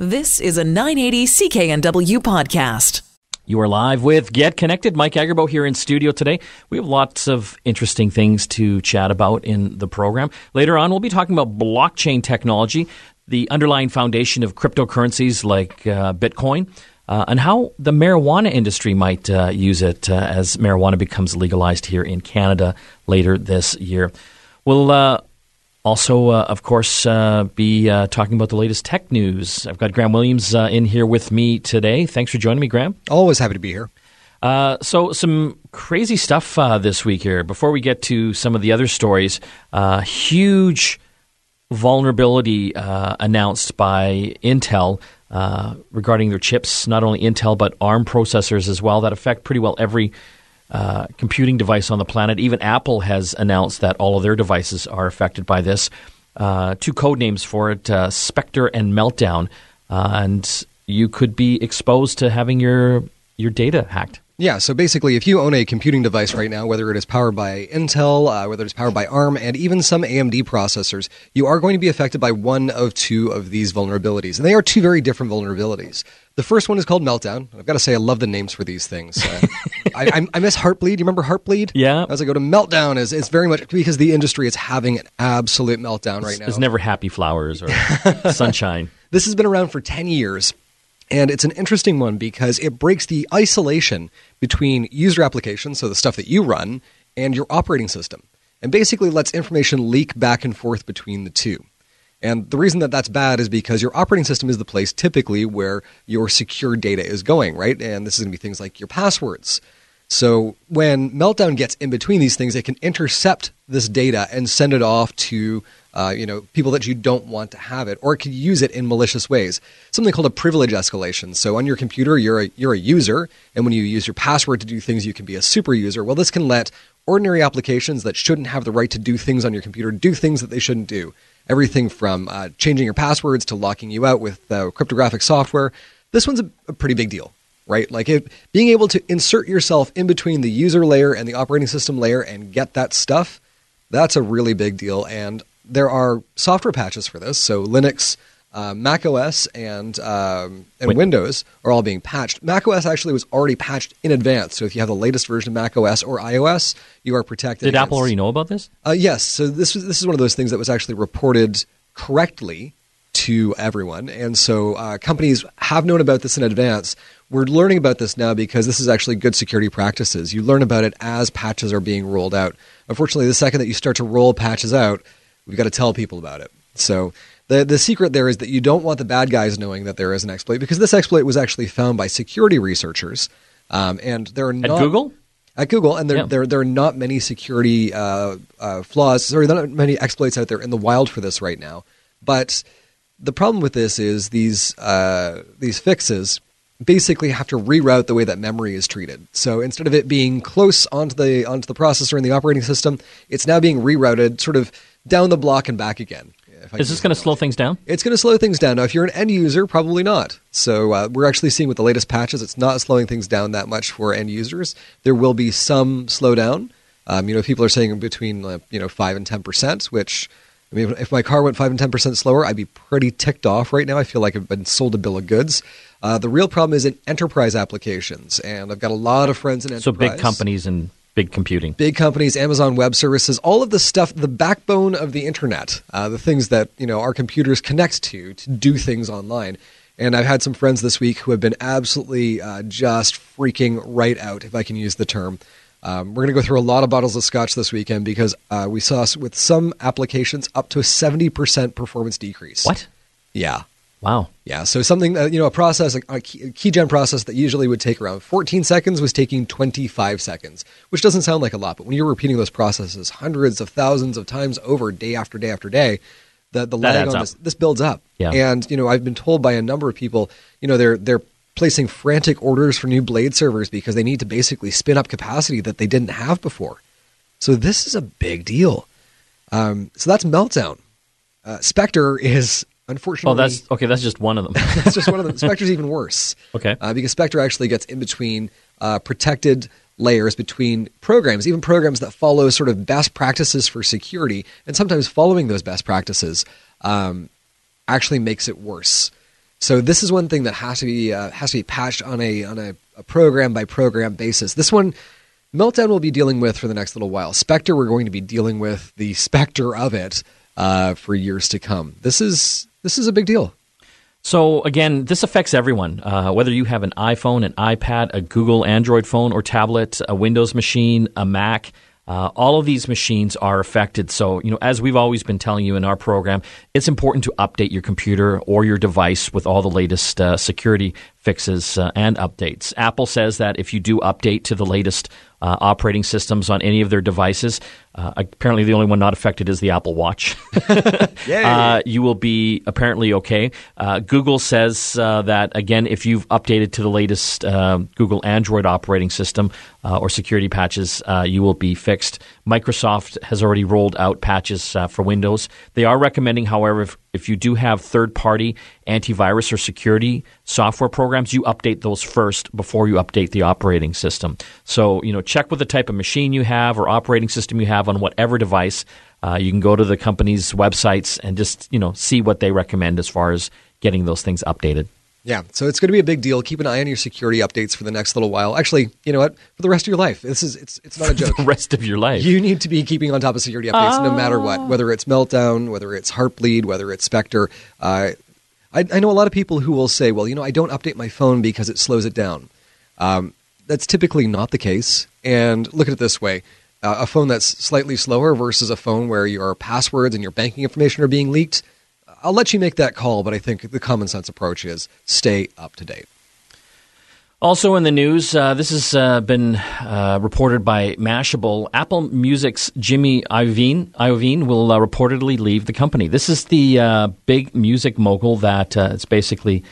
This is a 980 CKNW podcast. You are live with Get Connected. Mike Agerbo here in studio today. We have lots of interesting things to chat about in the program. Later on, we'll be talking about blockchain technology, the underlying foundation of cryptocurrencies like uh, Bitcoin, uh, and how the marijuana industry might uh, use it uh, as marijuana becomes legalized here in Canada later this year. We'll uh, also, uh, of course, uh, be uh, talking about the latest tech news. I've got Graham Williams uh, in here with me today. Thanks for joining me, Graham. Always happy to be here. Uh, so, some crazy stuff uh, this week here. Before we get to some of the other stories, huge vulnerability announced by Intel regarding their chips, not only Intel, but ARM processors as well, that affect pretty well every uh, computing device on the planet. Even Apple has announced that all of their devices are affected by this. Uh, two code names for it uh, Spectre and Meltdown. Uh, and you could be exposed to having your, your data hacked. Yeah, so basically, if you own a computing device right now, whether it is powered by Intel, uh, whether it's powered by ARM, and even some AMD processors, you are going to be affected by one of two of these vulnerabilities. And they are two very different vulnerabilities. The first one is called Meltdown. I've got to say, I love the names for these things. Uh, I, I, miss Heartbleed. You remember Heartbleed? Yeah. As I go to Meltdown, is it's very much because the industry is having an absolute meltdown right now. It's never happy flowers or sunshine. This has been around for 10 years. And it's an interesting one because it breaks the isolation between user applications, so the stuff that you run, and your operating system, and basically lets information leak back and forth between the two. And the reason that that's bad is because your operating system is the place typically where your secure data is going, right? And this is going to be things like your passwords. So when Meltdown gets in between these things, it can intercept this data and send it off to uh, you know, people that you don't want to have it, or it could use it in malicious ways. Something called a privilege escalation. So on your computer, you're a, you're a user, and when you use your password to do things, you can be a super user. Well, this can let ordinary applications that shouldn't have the right to do things on your computer do things that they shouldn't do. Everything from uh, changing your passwords to locking you out with uh, cryptographic software. This one's a, a pretty big deal right? Like it, being able to insert yourself in between the user layer and the operating system layer and get that stuff, that's a really big deal. And there are software patches for this. So Linux, uh, Mac OS, and um, and Wait. Windows are all being patched. Mac OS actually was already patched in advance. So if you have the latest version of Mac OS or iOS, you are protected. Did against, Apple already know about this? Uh, yes. So this was, this is one of those things that was actually reported correctly to everyone, and so uh, companies have known about this in advance. We're learning about this now because this is actually good security practices. You learn about it as patches are being rolled out. Unfortunately, the second that you start to roll patches out, We've got to tell people about it. So the the secret there is that you don't want the bad guys knowing that there is an exploit because this exploit was actually found by security researchers, um, and there are not, at Google. At Google, and there, yeah. there, there are not many security uh, uh, flaws. Sorry, there are not many exploits out there in the wild for this right now. But the problem with this is these uh, these fixes basically have to reroute the way that memory is treated. So instead of it being close onto the onto the processor in the operating system, it's now being rerouted sort of down the block and back again. Is this going to slow things down? It's going to slow things down. Now, if you're an end user, probably not. So uh, we're actually seeing with the latest patches, it's not slowing things down that much for end users. There will be some slowdown. Um, you know, people are saying between uh, you know five and ten percent, which I mean, if my car went five and ten percent slower, I'd be pretty ticked off right now. I feel like I've been sold a bill of goods. Uh, the real problem is in enterprise applications, and I've got a lot of friends in enterprise. So big companies and big computing. Big companies, Amazon Web Services, all of the stuff, the backbone of the internet, uh, the things that you know our computers connect to to do things online. And I've had some friends this week who have been absolutely uh, just freaking right out, if I can use the term. Um, we're going to go through a lot of bottles of scotch this weekend because uh, we saw with some applications up to a 70% performance decrease. What? Yeah. Wow. Yeah. So something, uh, you know, a process, a, a keygen process that usually would take around 14 seconds was taking 25 seconds, which doesn't sound like a lot. But when you're repeating those processes hundreds of thousands of times over day after day after day, the, the lag on this, this builds up. Yeah. And, you know, I've been told by a number of people, you know, they're, they're placing frantic orders for new blade servers because they need to basically spin up capacity that they didn't have before. So this is a big deal. Um, so that's Meltdown. Uh, Spectre is Unfortunately, oh, that's okay. That's just one of them. that's just one of them. Spectre's even worse. Okay, uh, because Spectre actually gets in between uh, protected layers between programs, even programs that follow sort of best practices for security, and sometimes following those best practices um, actually makes it worse. So this is one thing that has to be uh, has to be patched on a on a, a program by program basis. This one Meltdown will be dealing with for the next little while. Spectre, we're going to be dealing with the specter of it uh, for years to come. This is this is a big deal. So again, this affects everyone. Uh, whether you have an iPhone, an iPad, a Google Android phone or tablet, a Windows machine, a Mac. Uh, all of these machines are affected. So, you know, as we've always been telling you in our program, it's important to update your computer or your device with all the latest uh, security fixes uh, and updates. Apple says that if you do update to the latest uh, operating systems on any of their devices. Uh, apparently, the only one not affected is the Apple Watch. uh, you will be apparently okay. Uh, Google says uh, that, again, if you've updated to the latest uh, Google Android operating system Uh, or security patches, uh, you will be fixed. Microsoft has already rolled out patches uh, for Windows. They are recommending, however, if, if you do have third party antivirus or security software programs, you update those first before you update the operating system. So, you know, check with the type of machine you have or operating system you have on whatever device. Uh, you can go to the company's websites and just, you know, see what they recommend as far as getting those things updated. Yeah, so it's going to be a big deal. Keep an eye on your security updates for the next little while. Actually, you know what? For the rest of your life, this is it's it's not a joke. the rest of your life, you need to be keeping on top of security updates, no matter what. Whether it's Meltdown, whether it's Heartbleed, whether it's Spectre. Uh, I, I, know a lot of people who will say, "Well, you know, I don't update my phone because it slows it down." Um, that's typically not the case. And look at it this way: uh, a phone that's slightly slower versus a phone where your passwords and your banking information are being leaked I'll let you make that call, but I think the common sense approach is stay up to date. Also in the news, uh, this has uh, been uh, reported by Mashable. Apple Music's Jimmy Iovine, Iovine will uh, reportedly leave the company. This is the uh, big music mogul that uh, it's basically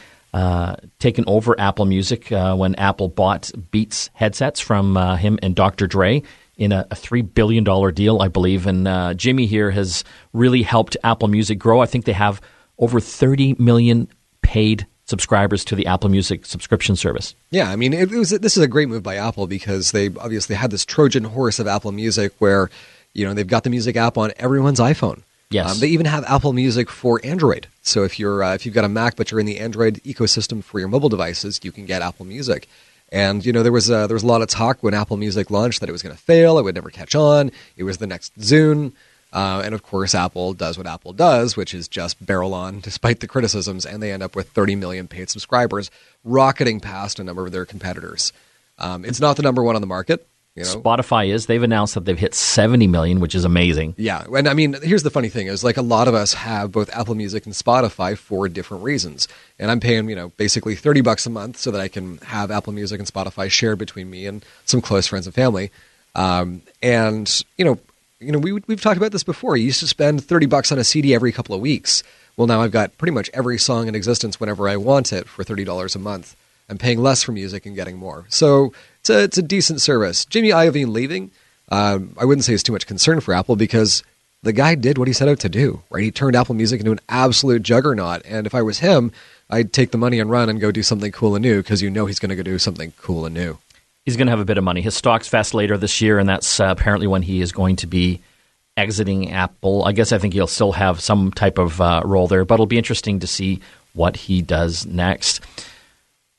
taken over Apple Music when Apple bought Beats headsets from him and Dr. Dre in a, a $3 billion deal, I believe. And uh, Jimmy here has really helped Apple Music grow. I think they have over 30 million paid subscribers to the Apple Music subscription service. Yeah, I mean, it was this is a great move by Apple because they obviously had this Trojan horse of Apple Music where, you know, they've got the music app on everyone's iPhone. Yes, um, they even have Apple Music for Android. So if you're uh, if you've got a Mac but you're in the Android ecosystem for your mobile devices, you can get Apple Music. And you know there was a, there was a lot of talk when Apple Music launched that it was going to fail, it would never catch on, it was the next Zune, uh, and of course Apple does what Apple does, which is just barrel on despite the criticisms, and they end up with 30 million paid subscribers, rocketing past a number of their competitors. Um, it's not the number one on the market. You know? Spotify is. They've announced that they've hit 70 million, which is amazing. Yeah. And I mean, here's the funny thing is like a lot of us have both Apple Music and Spotify for different reasons. And I'm paying, you know, basically 30 bucks a month so that I can have Apple Music and Spotify shared between me and some close friends and family. Um, and, you know, you know, we, we've talked about this before. You used to spend 30 bucks on a CD every couple of weeks. Well, now I've got pretty much every song in existence whenever I want it for $30 a month. I'm paying less for music and getting more. So it's a, it's a decent service. Jimmy Iovine leaving, um, I wouldn't say it's too much concern for Apple because the guy did what he set out to do, right? He turned Apple Music into an absolute juggernaut. And if I was him, I'd take the money and run and go do something cool and new because you know he's going to go do something cool and new. He's going to have a bit of money. His stock's vest later this year, and that's uh, apparently when he is going to be exiting Apple. I guess I think he'll still have some type of uh, role there, but it'll be interesting to see what he does next.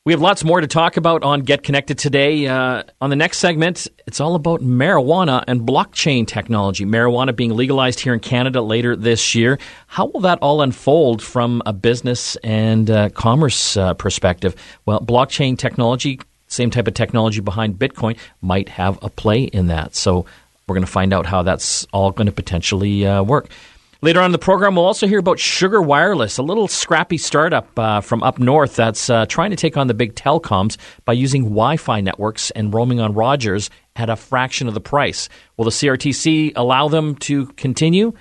We have lots more to talk about on Get Connected today. Uh, on the next segment, it's all about marijuana and blockchain technology. Marijuana being legalized here in Canada later this year. How will that all unfold from a business and uh, commerce uh, perspective? Well, blockchain technology, same type of technology behind Bitcoin, might have a play in that. So we're going to find out how that's all going to potentially uh, work. Later on in the program, we'll also hear about Sugar Wireless, a little scrappy startup uh, from up north that's uh, trying to take on the big telecoms by using Wi Fi networks and roaming on Rogers at a fraction of the price. Will the CRTC allow them to continue?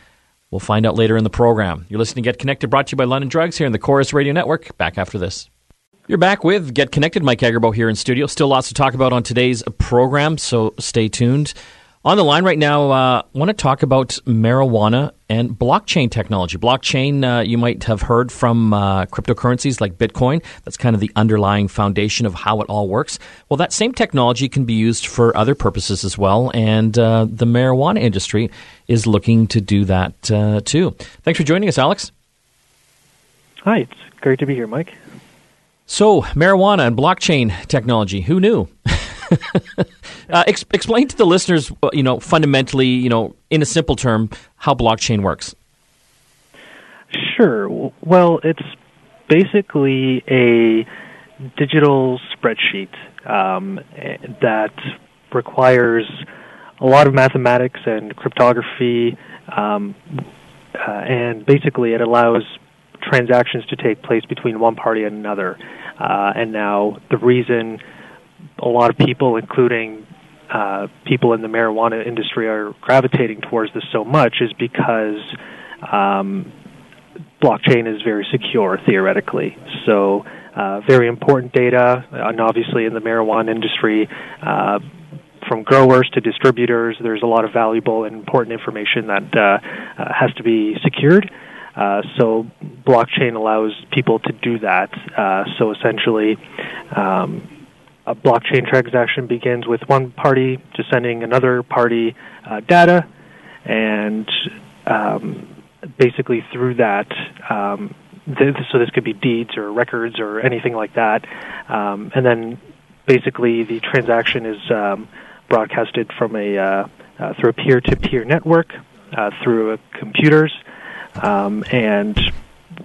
We'll find out later in the program. You're listening to Get Connected, brought to you by London Drugs here in the Corus Radio Network. Back after this. You're back with Get Connected. Mike Agerbo here in studio. Still lots to talk about on today's program, so stay tuned. On the line right now, uh, I want to talk about marijuana and blockchain technology. Blockchain, uh, you might have heard from uh, cryptocurrencies like Bitcoin. That's kind of the underlying foundation of how it all works. Well, that same technology can be used for other purposes as well, and uh, the marijuana industry is looking to do that uh, too. Thanks for joining us, Alex. Hi, it's great to be here, Mike. So, marijuana and blockchain technology, who knew? uh, ex- explain to the listeners, uh, you know, fundamentally, you know, in a simple term, how blockchain works. Sure. Well, it's basically a digital spreadsheet um, that requires a lot of mathematics and cryptography, um, uh, and basically it allows transactions to take place between one party and another. Uh, and now the reason a lot of people, including uh, people in the marijuana industry, are gravitating towards this so much is because um, blockchain is very secure theoretically. So, uh, very important data, and obviously in the marijuana industry, uh, from growers to distributors, there's a lot of valuable and important information that uh, uh has to be secured. Uh, so blockchain allows people to do that. Uh, so essentially, um, a blockchain transaction begins with one party just sending another party uh, data, and um, basically through that, um, th- so this could be deeds or records or anything like that, um, and then basically the transaction is um, broadcasted from a uh, uh, through a peer-to-peer network uh, through computers. Um, and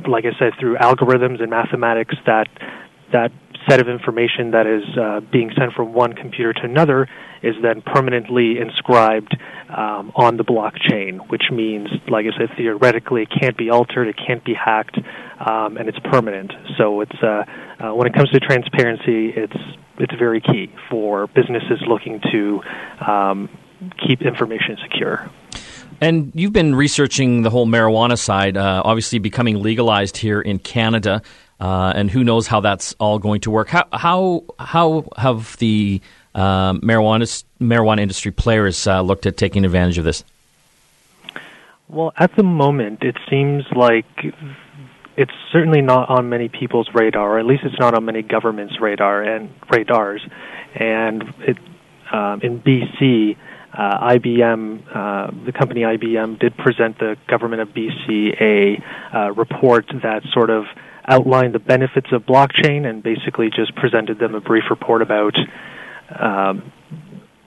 like I said, through algorithms and mathematics, that that set of information that is uh, being sent from one computer to another is then permanently inscribed um, on the blockchain, which means, like I said, theoretically it can't be altered, it can't be hacked, um, and it's permanent. So it's uh, uh, when it comes to transparency, it's it's very key for businesses looking to um, keep information secure. And you've been researching the whole marijuana side, uh, obviously becoming legalized here in Canada, uh, and who knows how that's all going to work. How how how have the uh, marijuana marijuana industry players uh, looked at taking advantage of this? Well, at the moment, it seems like it's certainly not on many people's radar, or at least it's not on many governments' radar and radars. And it, um, in BC, uh, IBM, uh, the company IBM, did present the government of BC a uh, report that sort of outlined the benefits of blockchain and basically just presented them a brief report about um,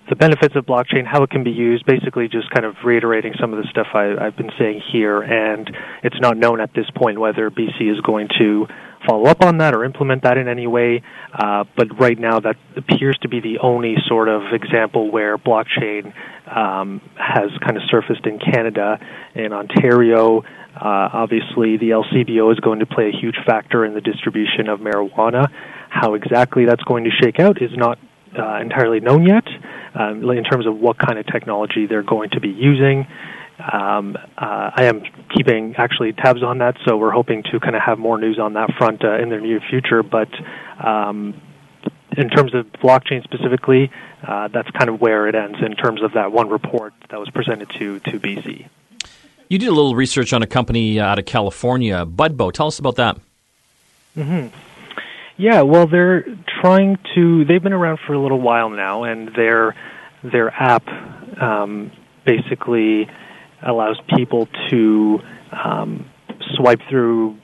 the benefits of blockchain, how it can be used, basically just kind of reiterating some of the stuff I, have been saying here. And it's not known at this point whether BC is going to follow up on that or implement that in any way. Uh, but right now, that appears to be the only sort of example where blockchain um, has kind of surfaced in Canada. In Ontario, uh, obviously, the LCBO is going to play a huge factor in the distribution of marijuana. How exactly that's going to shake out is not uh, entirely known yet um, in terms of what kind of technology they're going to be using. Um, uh, I am keeping actually tabs on that, so we're hoping to kind of have more news on that front uh, in the near future. But um, in terms of blockchain specifically, uh, that's kind of where it ends in terms of that one report that was presented to to BC. You did a little research on a company out of California, Budbo. Tell us about that. Mm-hmm. Yeah, well, they're trying to. They've been around for a little while now, and their their app um, basically allows people to um, swipe through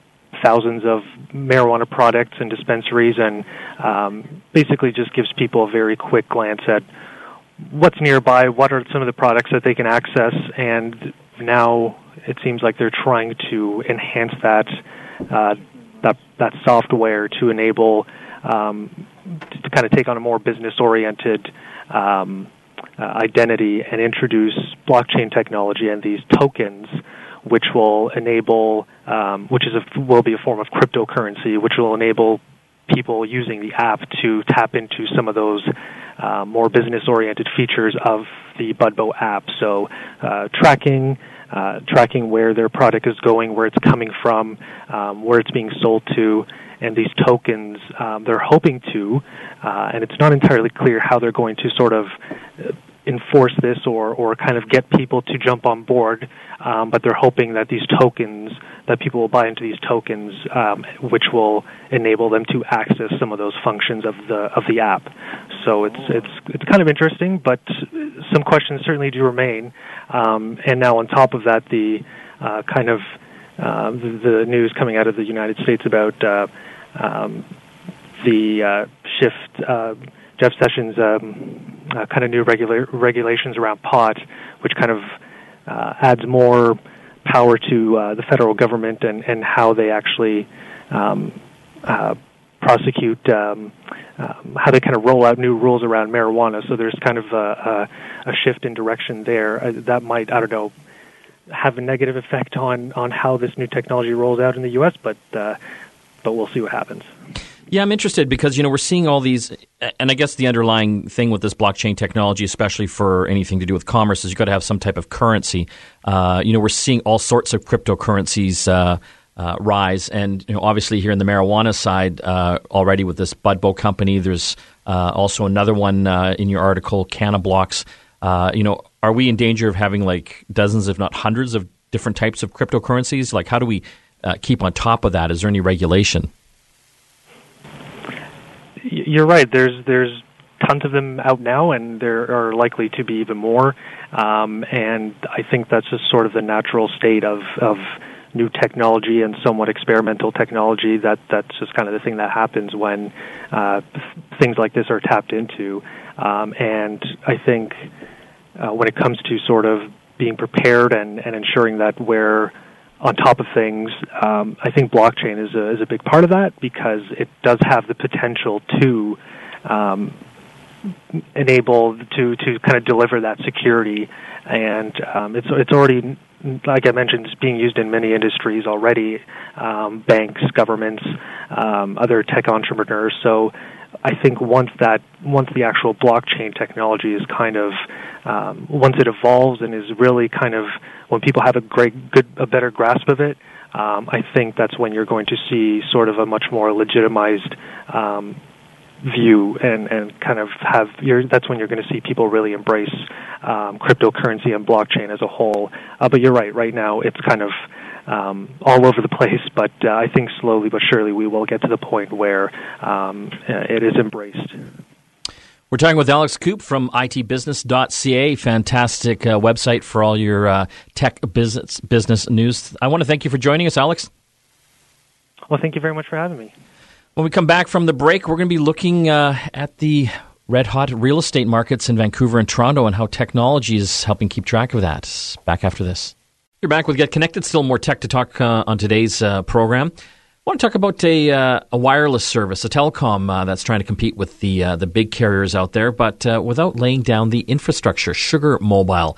thousands of marijuana products and dispensaries and um, basically just gives people a very quick glance at what's nearby, what are some of the products that they can access, and now it seems like they're trying to enhance that uh, that that software to enable um, to kind of take on a more business oriented um, uh, identity and introduce blockchain technology and these tokens, which will enable, um, which is a, will be a form of cryptocurrency, which will enable people using the app to tap into some of those uh, more business-oriented features of the Budbo app. So, uh, tracking. Uh, tracking where their product is going, where it's coming from, um, where it's being sold to, and these tokens um, they're hoping to, uh, and it's not entirely clear how they're going to sort of enforce this or, or kind of get people to jump on board, um, but they're hoping that these tokens, that people will buy into these tokens, um, which will enable them to access some of those functions of the of the app. So it's it's it's kind of interesting, but some questions certainly do remain. Um, and now on top of that, the uh, kind of uh, the, the, news coming out of the United States about uh, um, the uh, shift. Jeff Sessions' um, uh, kind of new regula- regulations around pot, which kind of uh, adds more power to uh, the federal government and, and how they actually um, uh, prosecute, um, um, how they kind of roll out new rules around marijuana. So there's kind of a, a, a shift in direction there. Uh, that might, I don't know, have a negative effect on, on how this new technology rolls out in the U.S., but, uh, but we'll see what happens. Yeah, I'm interested because you know we're seeing all these, and I guess the underlying thing with this blockchain technology, especially for anything to do with commerce, is you've got to have some type of currency. Uh, you know, we're seeing all sorts of cryptocurrencies uh, uh, rise, and you know, obviously here in the marijuana side, uh, already with this Budbo company, there's uh, also another one uh, in your article, Cannablocks. you know, are we in danger of having like dozens, if not hundreds, of different types of cryptocurrencies? Like, how do we keep on top of that? Is there any regulation? You're right. There's there's tons of them out now, and there are likely to be even more. Um, and I think that's just sort of the natural state of of new technology and somewhat experimental technology. That that's just kind of the thing that happens when uh, things like this are tapped into. Um, and I think uh, when it comes to sort of being prepared and, and ensuring that we're on top of things, um, I think blockchain is a, is a big part of that because it does have the potential to um, enable to to kind of deliver that security, and um, it's it's already like I mentioned, it's being used in many industries already, um, banks, governments, um, other tech entrepreneurs. So I think once that once the actual blockchain technology is kind of um, once it evolves and is really kind of when people have a great good a better grasp of it, um, I think that's when you're going to see sort of a much more legitimized um, view and and kind of have your that's when you're going to see people really embrace um, cryptocurrency and blockchain as a whole. Uh, but you're right. Right now, it's kind of um, all over the place, but uh, I think slowly but surely we will get to the point where um, it is embraced. We're talking with Alex Coop from itbusiness.ca, fantastic uh, website for all your uh, tech business business news. I want to thank you for joining us, Alex. Well, thank you very much for having me. When we come back from the break, we're going to be looking uh, at the red hot real estate markets in Vancouver and Toronto and how technology is helping keep track of that. Back after this. You're back with Get Connected. Still more tech to talk uh, on today's uh, program. I want to talk about a, uh, a wireless service, a telecom uh, that's trying to compete with the uh, the big carriers out there, but uh, without laying down the infrastructure. Sugar Mobile.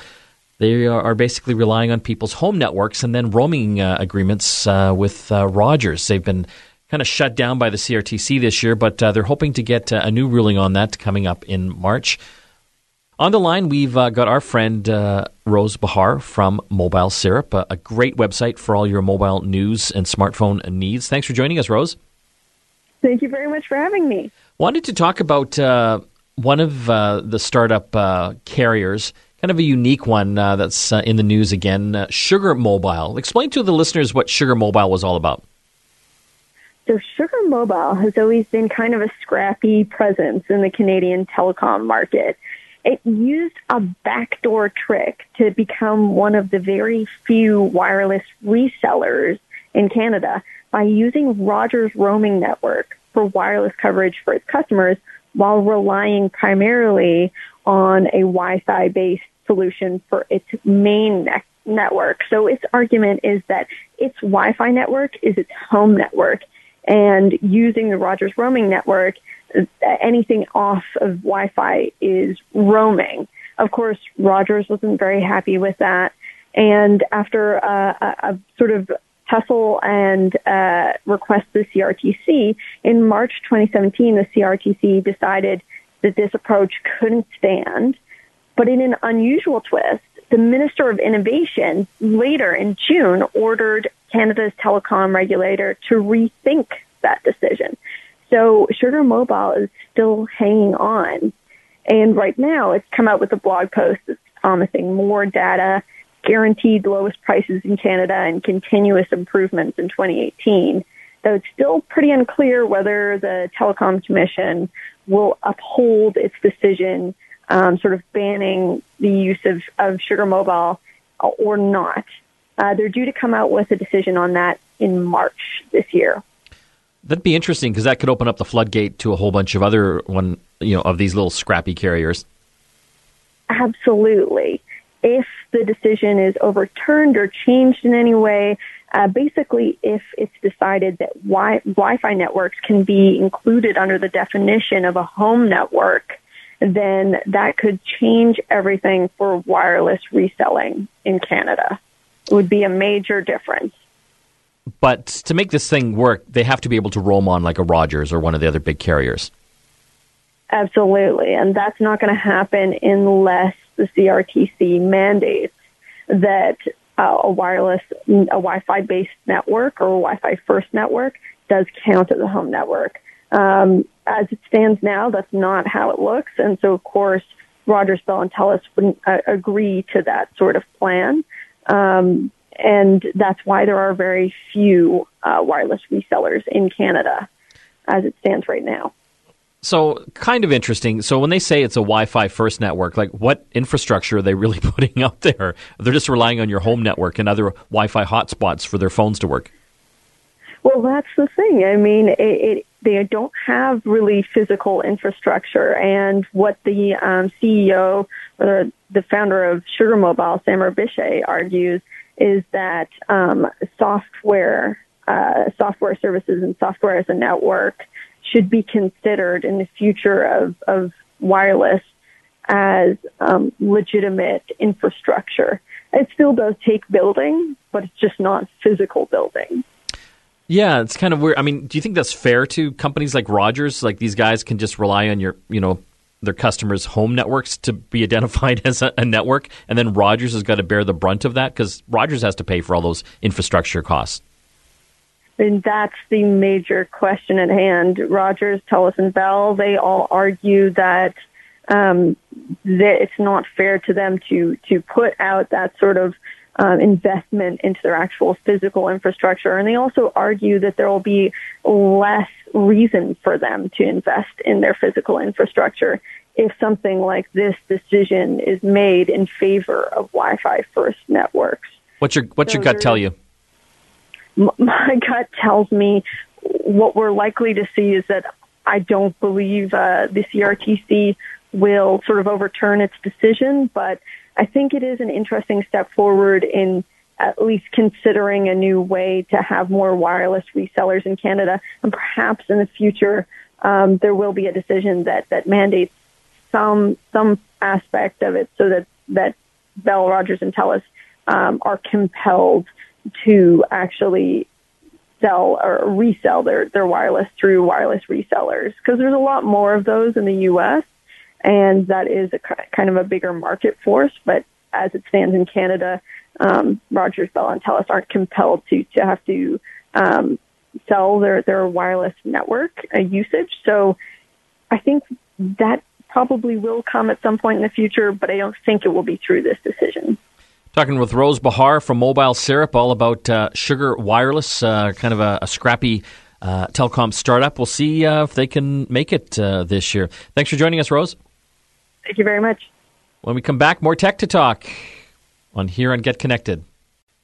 They are basically relying on people's home networks and then roaming agreements with Rogers. They've been kind of shut down by the CRTC this year, but they're hoping to get a new ruling on that coming up in March. On the line, we've uh, got our friend uh, Rose Behar from Mobile Syrup, a, a, great website for all your mobile news and smartphone needs. Thanks for joining us, Rose. Thank you very much for having me. Wanted to talk about uh, one of uh, the startup uh, carriers, kind of a unique one uh, that's in the news again, Sugar Mobile. Explain to the listeners what Sugar Mobile was all about. So Sugar Mobile has always been kind of a scrappy presence in the Canadian telecom market it used a backdoor trick to become one of the very few wireless resellers in Canada by using Rogers roaming network for wireless coverage for its customers while relying primarily on a Wi-Fi based solution for its main ne- network. So its argument is that its Wi-Fi network is its home network and using the Rogers roaming network anything off of Wi-Fi is roaming. Of course, Rogers wasn't very happy with that, and after a, a sort of tussle and uh, request the CRTC in March 2017, the CRTC decided that this approach couldn't stand. But in an unusual twist, the Minister of Innovation later in June ordered Canada's telecom regulator to rethink that decision. So Sugar Mobile is still hanging on. And right now it's come out with a blog post that's promising more data, guaranteed lowest prices in Canada, and continuous improvements in 2018. Though it's still pretty unclear whether the Telecom Commission will uphold its decision, um, sort of banning the use of, of Sugar Mobile or not. Uh, they're due to come out with a decision on that in March this year. That'd be interesting because that could open up the floodgate to a whole bunch of other one, you know, of these little scrappy carriers. Absolutely. If the decision is overturned or changed in any way, uh, basically, if it's decided that wi- Wi-Fi networks can be included under the definition of a home network, then that could change everything for wireless reselling in Canada. It would be a major difference. But to make this thing work, they have to be able to roam on like a Rogers or one of the other big carriers. Absolutely. And that's not going to happen unless the CRTC mandates that uh, a wireless, a Wi-Fi based network or a Wi-Fi first network does count as a home network. Um, as it stands now, that's not how it looks. And so, of course, Rogers, Bell, and Telus wouldn't uh, agree to that sort of plan. Um, and that's why there are very few uh, wireless resellers in Canada as it stands right now. So, kind of interesting. So, when they say it's a Wi Fi first network, like what infrastructure are they really putting out there? They're just relying on your home network and other Wi Fi hotspots for their phones to work. Well, that's the thing. I mean, it, it, they don't have really physical infrastructure. And what the um, CEO or the founder of Sugar Mobile, Samer Bishay, argues is that um, software, uh, software services and software as a network should be considered in the future of, of wireless as um, legitimate infrastructure. It still does take building, but it's just not physical building. Yeah, it's kind of weird. I mean, do you think that's fair to companies like Rogers? Like these guys can just rely on your, you know, their customers' home networks to be identified as a, a network, and then Rogers has got to bear the brunt of that because Rogers has to pay for all those infrastructure costs. And that's the major question at hand. Rogers, Telus, and Bell, they all argue that um, that it's not fair to them to to put out that sort of um, investment into their actual physical infrastructure, and they also argue that there will be less reason for them to invest in their physical infrastructure if something like this decision is made in favor of Wi-Fi first networks. What's your what's so your gut tell you? My gut tells me what we're likely to see is that I don't believe uh, the CRTC will sort of overturn its decision, but I think it is an interesting step forward in at least considering a new way to have more wireless resellers in Canada, and perhaps in the future um, there will be a decision that that mandates some some aspect of it so that that Bell, Rogers, and Telus um, are compelled to actually sell or resell their their wireless through wireless resellers. Because there's a lot more of those in the U.S and that is a kind of a bigger market force. But as it stands in Canada, um, Rogers, Bell, and Telus aren't compelled to to have to um, sell their their wireless network uh, usage. So I think that probably will come at some point in the future, but I don't think it will be through this decision. Talking with Rose Behar from Mobile Syrup, all about uh, Sugar Wireless, uh, kind of a, a scrappy uh, telecom startup. We'll see uh, if they can make it uh, this year. Thanks for joining us, Rose. Thank you very much. When we come back, more tech to talk on here on Get Connected.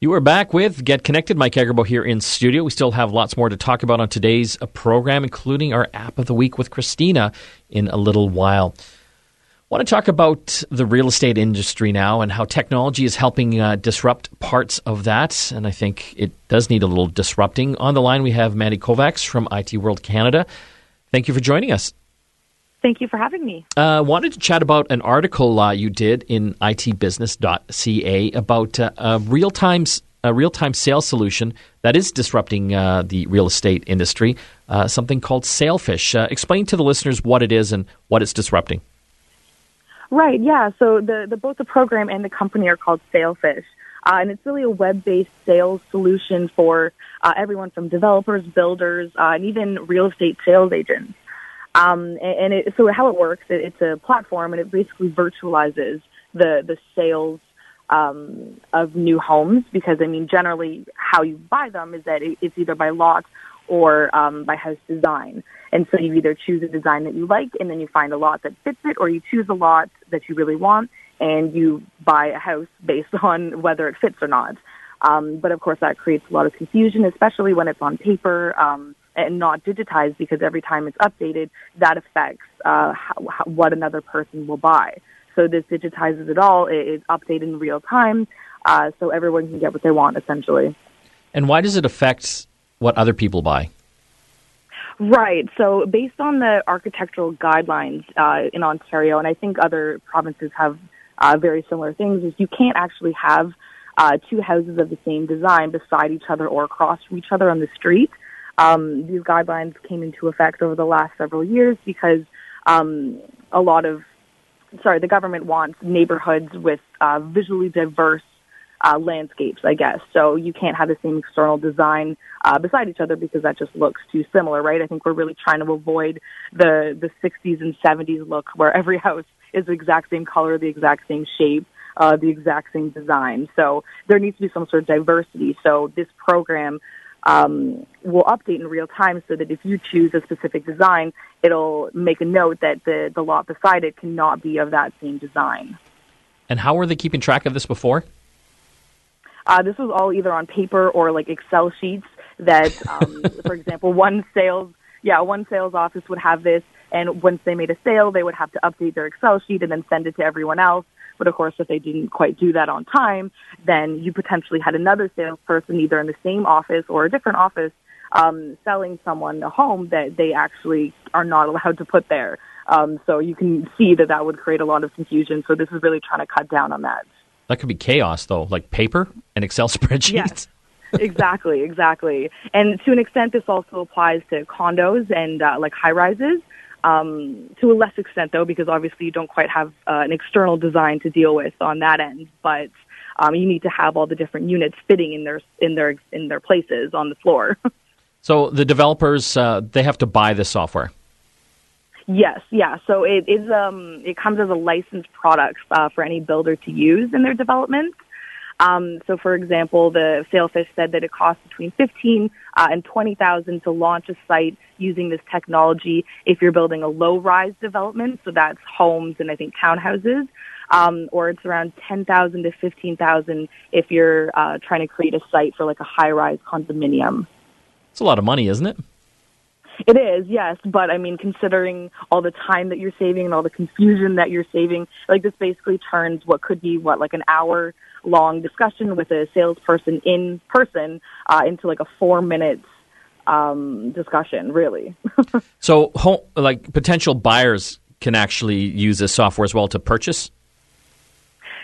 You are back with Get Connected. Mike Agerbo here in studio. We still have lots more to talk about on today's uh, program, including our app of the week with Christina in a little while. I want to talk about the real estate industry now and how technology is helping uh, disrupt parts of that. And I think it does need a little disrupting. On the line, we have Mandy Kovacs from IT World Canada. Thank you for joining us. Thank you for having me. I uh, wanted to chat about an article uh, you did in itbusiness.ca about uh, a real time a real time sales solution that is disrupting uh, the real estate industry. Uh, something called Sailfish. Uh, explain to the listeners what it is and what it's disrupting. Right. Yeah. So the, the both the program and the company are called Sailfish. and it's really a web-based sales solution for everyone from developers, builders, and even real estate sales agents. Um, and it, so how it works, it, it's a platform and it basically virtualizes the, the sales um, of new homes because I mean generally how you buy them is that it, it's either by lot or um, by house design. And so you either choose a design that you like and then you find a lot that fits it or you choose a lot that you really want and you buy a house based on whether it fits or not. Um, but of course that creates a lot of confusion, especially when it's on paper. Um, and not digitized because every time it's updated, that affects uh, how, how, what another person will buy. So this digitizes it all. It is updated in real time, uh, so everyone can get what they want essentially. And why does it affect what other people buy? Right. So, based on the architectural guidelines uh, in Ontario, and I think other provinces have uh, very similar things, is you can't actually have uh, two houses of the same design beside each other or across from each other on the street. Um, these guidelines came into effect over the last several years because um, a lot of, sorry, the government wants neighborhoods with uh, visually diverse uh, landscapes, I guess. So you can't have the same external design uh, beside each other because that just looks too similar, right? I think we're really trying to avoid the the 60s and 70s look where every house is the exact same color, the exact same shape, uh, the exact same design. So there needs to be some sort of diversity. So this program um, will update in real time so that if you choose a specific design, it'll make a note that the, the lot beside it cannot be of that same design. And how were they keeping track of this before? Uh, this was all either on paper or like Excel sheets that, um, for example, one sales, yeah, one sales office would have this, and once they made a sale, they would have to update their Excel sheet and then send it to everyone else. But of course, if they didn't quite do that on time, then you potentially had another salesperson either in the same office or a different office um, selling someone a home that they actually are not allowed to put there. Um, so you can see that that would create a lot of confusion. So this is really trying to cut down on that. That could be chaos, though, like paper and Excel spreadsheets. Yes. exactly, exactly. And to an extent, this also applies to condos and uh, like high rises. Um, to a less extent, though, because obviously you don't quite have uh, an external design to deal with on that end, but um, you need to have all the different units fitting in their in their in their places on the floor. so the developers uh, they have to buy this software. Yes, yeah. So it is um it comes as a licensed product uh, for any builder to use in their development. Um, so, for example, the Sailfish said that it costs between fifteen uh, and twenty thousand to launch a site using this technology. If you're building a low-rise development, so that's homes and I think townhouses, um, or it's around ten thousand to fifteen thousand if you're uh, trying to create a site for like a high-rise condominium. It's a lot of money, isn't it? It is, yes, but I mean, considering all the time that you're saving and all the confusion that you're saving, like this basically turns what could be what like an hour long discussion with a salesperson in person uh, into like a four minutes um, discussion, really. so, home, like potential buyers can actually use this software as well to purchase.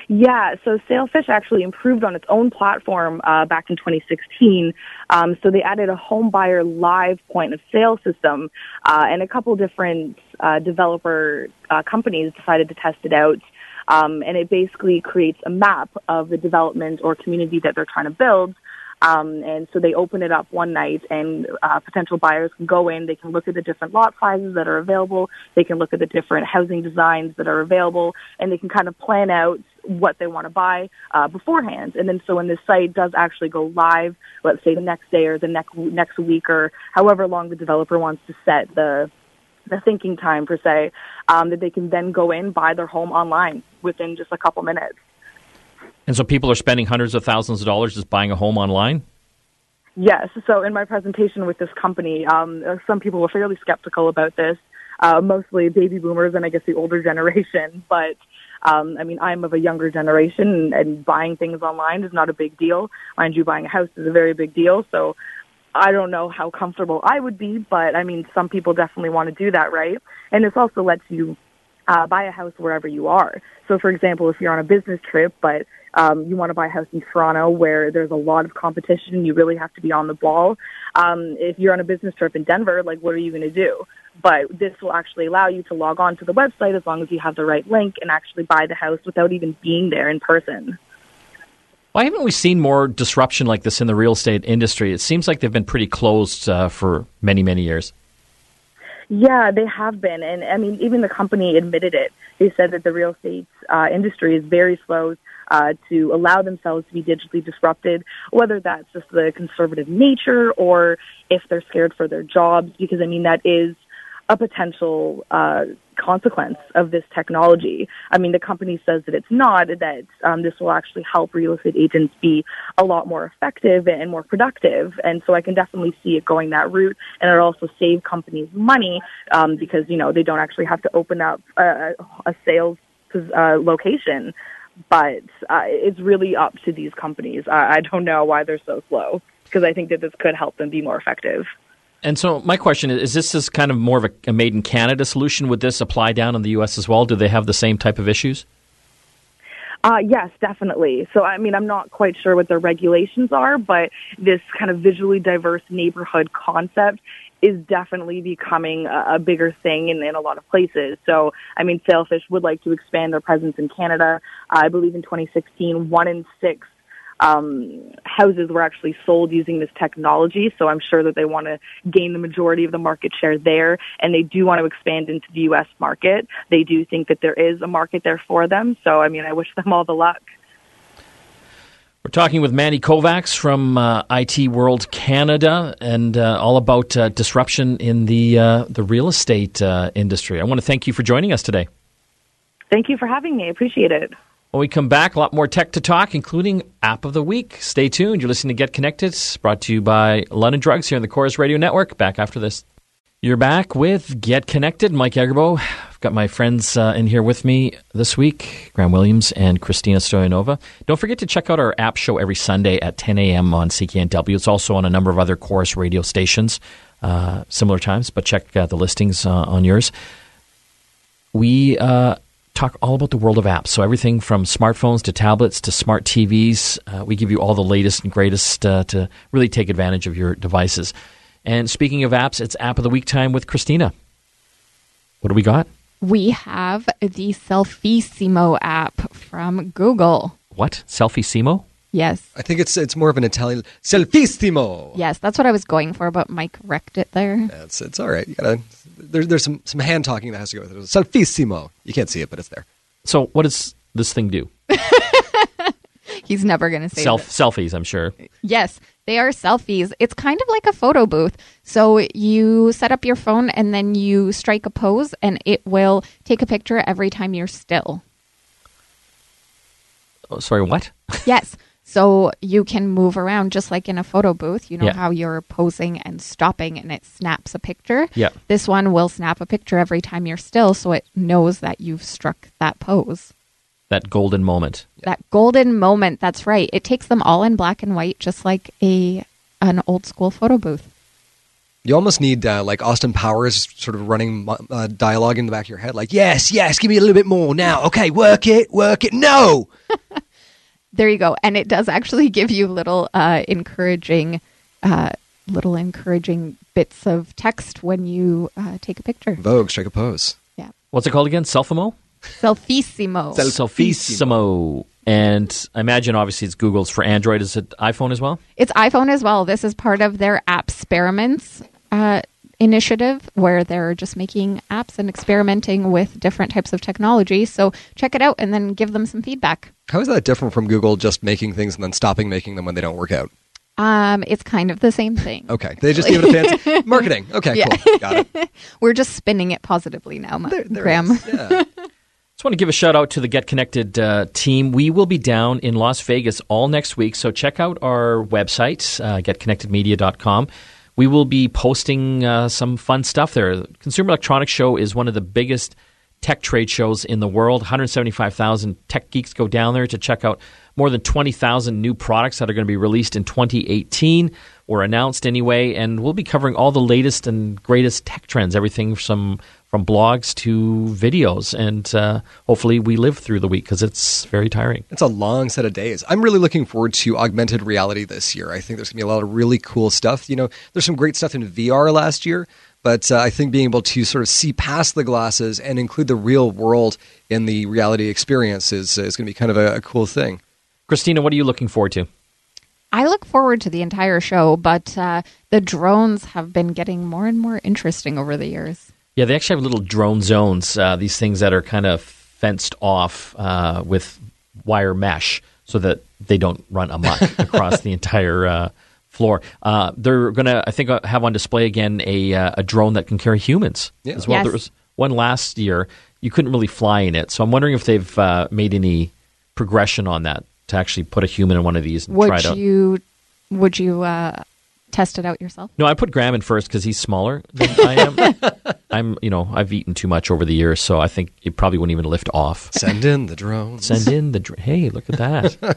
Yeah, so Sailfish actually improved on its own platform uh, back in 2016. Um, so they added a home buyer live point of sale system, uh, and a couple different uh, developer uh, companies decided to test it out. Um, and it basically creates a map of the development or community that they're trying to build. Um, and so they open it up one night and uh, potential buyers can go in, they can look at the different lot sizes that are available, they can look at the different housing designs that are available, and they can kind of plan out what they want to buy uh, beforehand. And then so when this site does actually go live, let's say the next day or the next next week or however long the developer wants to set the the thinking time per se, um, that they can then go in buy their home online within just a couple minutes. And so people are spending hundreds of thousands of dollars just buying a home online. Yes. So in my presentation with this company, um, some people were fairly skeptical about this, uh, mostly baby boomers and I guess the older generation. But um, I mean, I'm of a younger generation, and, and buying things online is not a big deal. Mind you, buying a house is a very big deal. So I don't know how comfortable I would be, but I mean, some people definitely want to do that, right? And this also lets you uh, buy a house wherever you are. So, for example, if you're on a business trip, but um, you want to buy a house in Toronto where there's a lot of competition, you really have to be on the ball. Um, if you're on a business trip in Denver, like what are you going to do? But this will actually allow you to log on to the website as long as you have the right link and actually buy the house without even being there in person. Why haven't we seen more disruption like this in the real estate industry? It seems like they've been pretty closed uh, for many, many years. Yeah, they have been. And I mean, even the company admitted it. They said that the real estate uh, industry is very slow uh, to allow themselves to be digitally disrupted, whether that's just the conservative nature or if they're scared for their jobs, because I mean, that is a potential uh, consequence of this technology. I mean, the company says that it's not, that um, this will actually help real estate agents be a lot more effective and more productive. And so I can definitely see it going that route. And it'll also save companies money um, because, you know, they don't actually have to open up a, a sales uh, location. But uh, it's really up to these companies. I, I don't know why they're so slow because I think that this could help them be more effective. And so, my question is: Is this is kind of more of a, a, made in Canada solution? Would this apply down in the U.S. as well? Do they have the same type of issues? Uh, yes, definitely. So, I mean, I'm not quite sure what the regulations are, but this kind of visually diverse neighborhood concept is definitely becoming a, a bigger thing in, in a lot of places. So, I mean, Sailfish would like to expand their presence in Canada. I believe in 2016, one in six um, houses were actually sold using this technology. So I'm sure that they want to gain the majority of the market share there, and they do want to expand into the U.S. market. They do think that there is a market there for them. So I mean, I wish them all the luck. We're talking with Mandy Kovacs from uh, IT World Canada, and uh, all about uh, disruption in the uh, the real estate uh, industry. I want to thank you for joining us today. Thank you for having me. I appreciate it. When we come back, a lot more tech to talk, including App of the Week. Stay tuned. You're listening to Get Connected, brought to you by London Drugs here on the Corus Radio Network. Back after this. You're back with Get Connected. Mike Agerbo. I've got my friends uh, in here with me this week, Graham Williams and Christina Stoyanova. Don't forget to check out our app show every Sunday at 10 a.m. on CKNW. It's also on a number of other Corus radio stations, uh, similar times, but check uh, the listings uh, on yours. We uh, talk all about the world of apps. So everything from smartphones to tablets to smart TVs. Uh, we give you all the latest and greatest uh, to really take advantage of your devices. And speaking of apps, it's App of the Week time with Christina. What do we got? We have the Selfissimo app from Google. What? Selfissimo? Yes. I think it's it's more of an Italian Selfissimo. Yes, that's what I was going for, but Mike wrecked it there. Yeah, it's it's all right. You gotta there's there's some some hand talking that has to go with it. Selfissimo. You can't see it, but it's there. So what does this thing do? He's never going to say Self selfies. I'm sure. Yes, they are selfies. It's kind of like a photo booth. So you set up your phone and then you strike a pose, and it will take a picture every time you're still. Oh, sorry, what? yes. So you can move around just like in a photo booth. You know Yeah. how you're posing and stopping and it snaps a picture? Yeah. This one will snap a picture every time you're still so it knows that you've struck that pose. That golden moment. That golden moment, that's right. It takes them all in black and white just like a an old school photo booth. You almost need uh, like Austin Powers sort of running mo- uh, dialogue in the back of your head, like "Yes, yes, give me a little bit more now. Okay, work it, work it. No, There you go. And it does actually give you little uh, encouraging uh, little encouraging bits of text when you uh, take a picture. Vogue, strike a pose. Yeah. What's it called again? Selfimo? Selfissimo. Selfissimo. And I imagine obviously it's Google's for Android. Is it iPhone as well? It's iPhone as well. This is part of their app experiments uh, initiative where they're just making apps and experimenting with different types of technology. So check it out and then give them some feedback. How is that different from Google just making things and then stopping making them when they don't work out? Um, it's kind of the same thing. Okay, they just give it a fancy marketing. Okay, Yeah. cool, got it. We're just spinning it positively now, Ma- There, there Graham. is. Yeah. Just want to give a shout out to the Get Connected uh, team. We will be down in Las Vegas all next week, so check out our website, uh, getconnectedmedia.com. We will be posting uh, some fun stuff there. Consumer Electronics Show is one of the biggest tech trade shows in the world. 175,000 tech geeks go down there to check out more than 20,000 new products that are going to be released in 2018 or announced anyway. And we'll be covering all the latest and greatest tech trends, everything from from blogs to videos. And uh, hopefully, we live through the week because it's very tiring. It's a long set of days. I'm really looking forward to augmented reality this year. I think there's going to be a lot of really cool stuff. You know, there's some great stuff in VR last year, but uh, I think being able to sort of see past the glasses and include the real world in the reality experience is, is going to be kind of a, a cool thing. Christina, what are you looking forward to? I look forward to the entire show, but uh, the drones have been getting more and more interesting over the years. Yeah, they actually have little drone zones, uh, these things that are kind of fenced off uh, with wire mesh so that they don't run amok across the entire uh, floor. Uh, they're going to, I think, uh, have on display again a, uh, a drone that can carry humans Yeah. as well. Yes. There was one last year. You couldn't really fly in it, so I'm wondering if they've uh, made any progression on that to actually put a human in one of these and try it Would you would you uh, test it out yourself? No, I put Graham in first because he's smaller than I am. I'm, you know, I've eaten too much over the years, so I think it probably wouldn't even lift off. Send in the drones. Send in the dr- hey, look at that.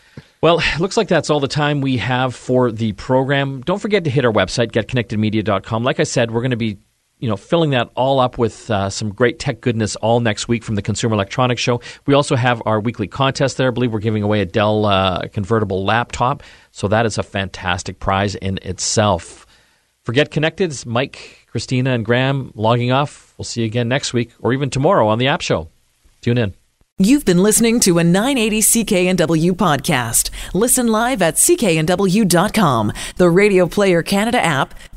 well, looks like that's all the time we have for the program. Don't forget to hit our website, getconnectedmedia.com. Like I said, we're going to be you know, filling that all up with uh, some great tech goodness all next week from the Consumer Electronics Show. We also have our weekly contest there. I believe we're giving away a Dell uh, convertible laptop, so that is a fantastic prize in itself. Forget Connected, it's Mike, Christina, and Graham logging off. We'll see you again next week or even tomorrow on the App Show. Tune in. You've been listening to a 980 CKNW podcast. Listen live at cknw.com, the Radio Player Canada app,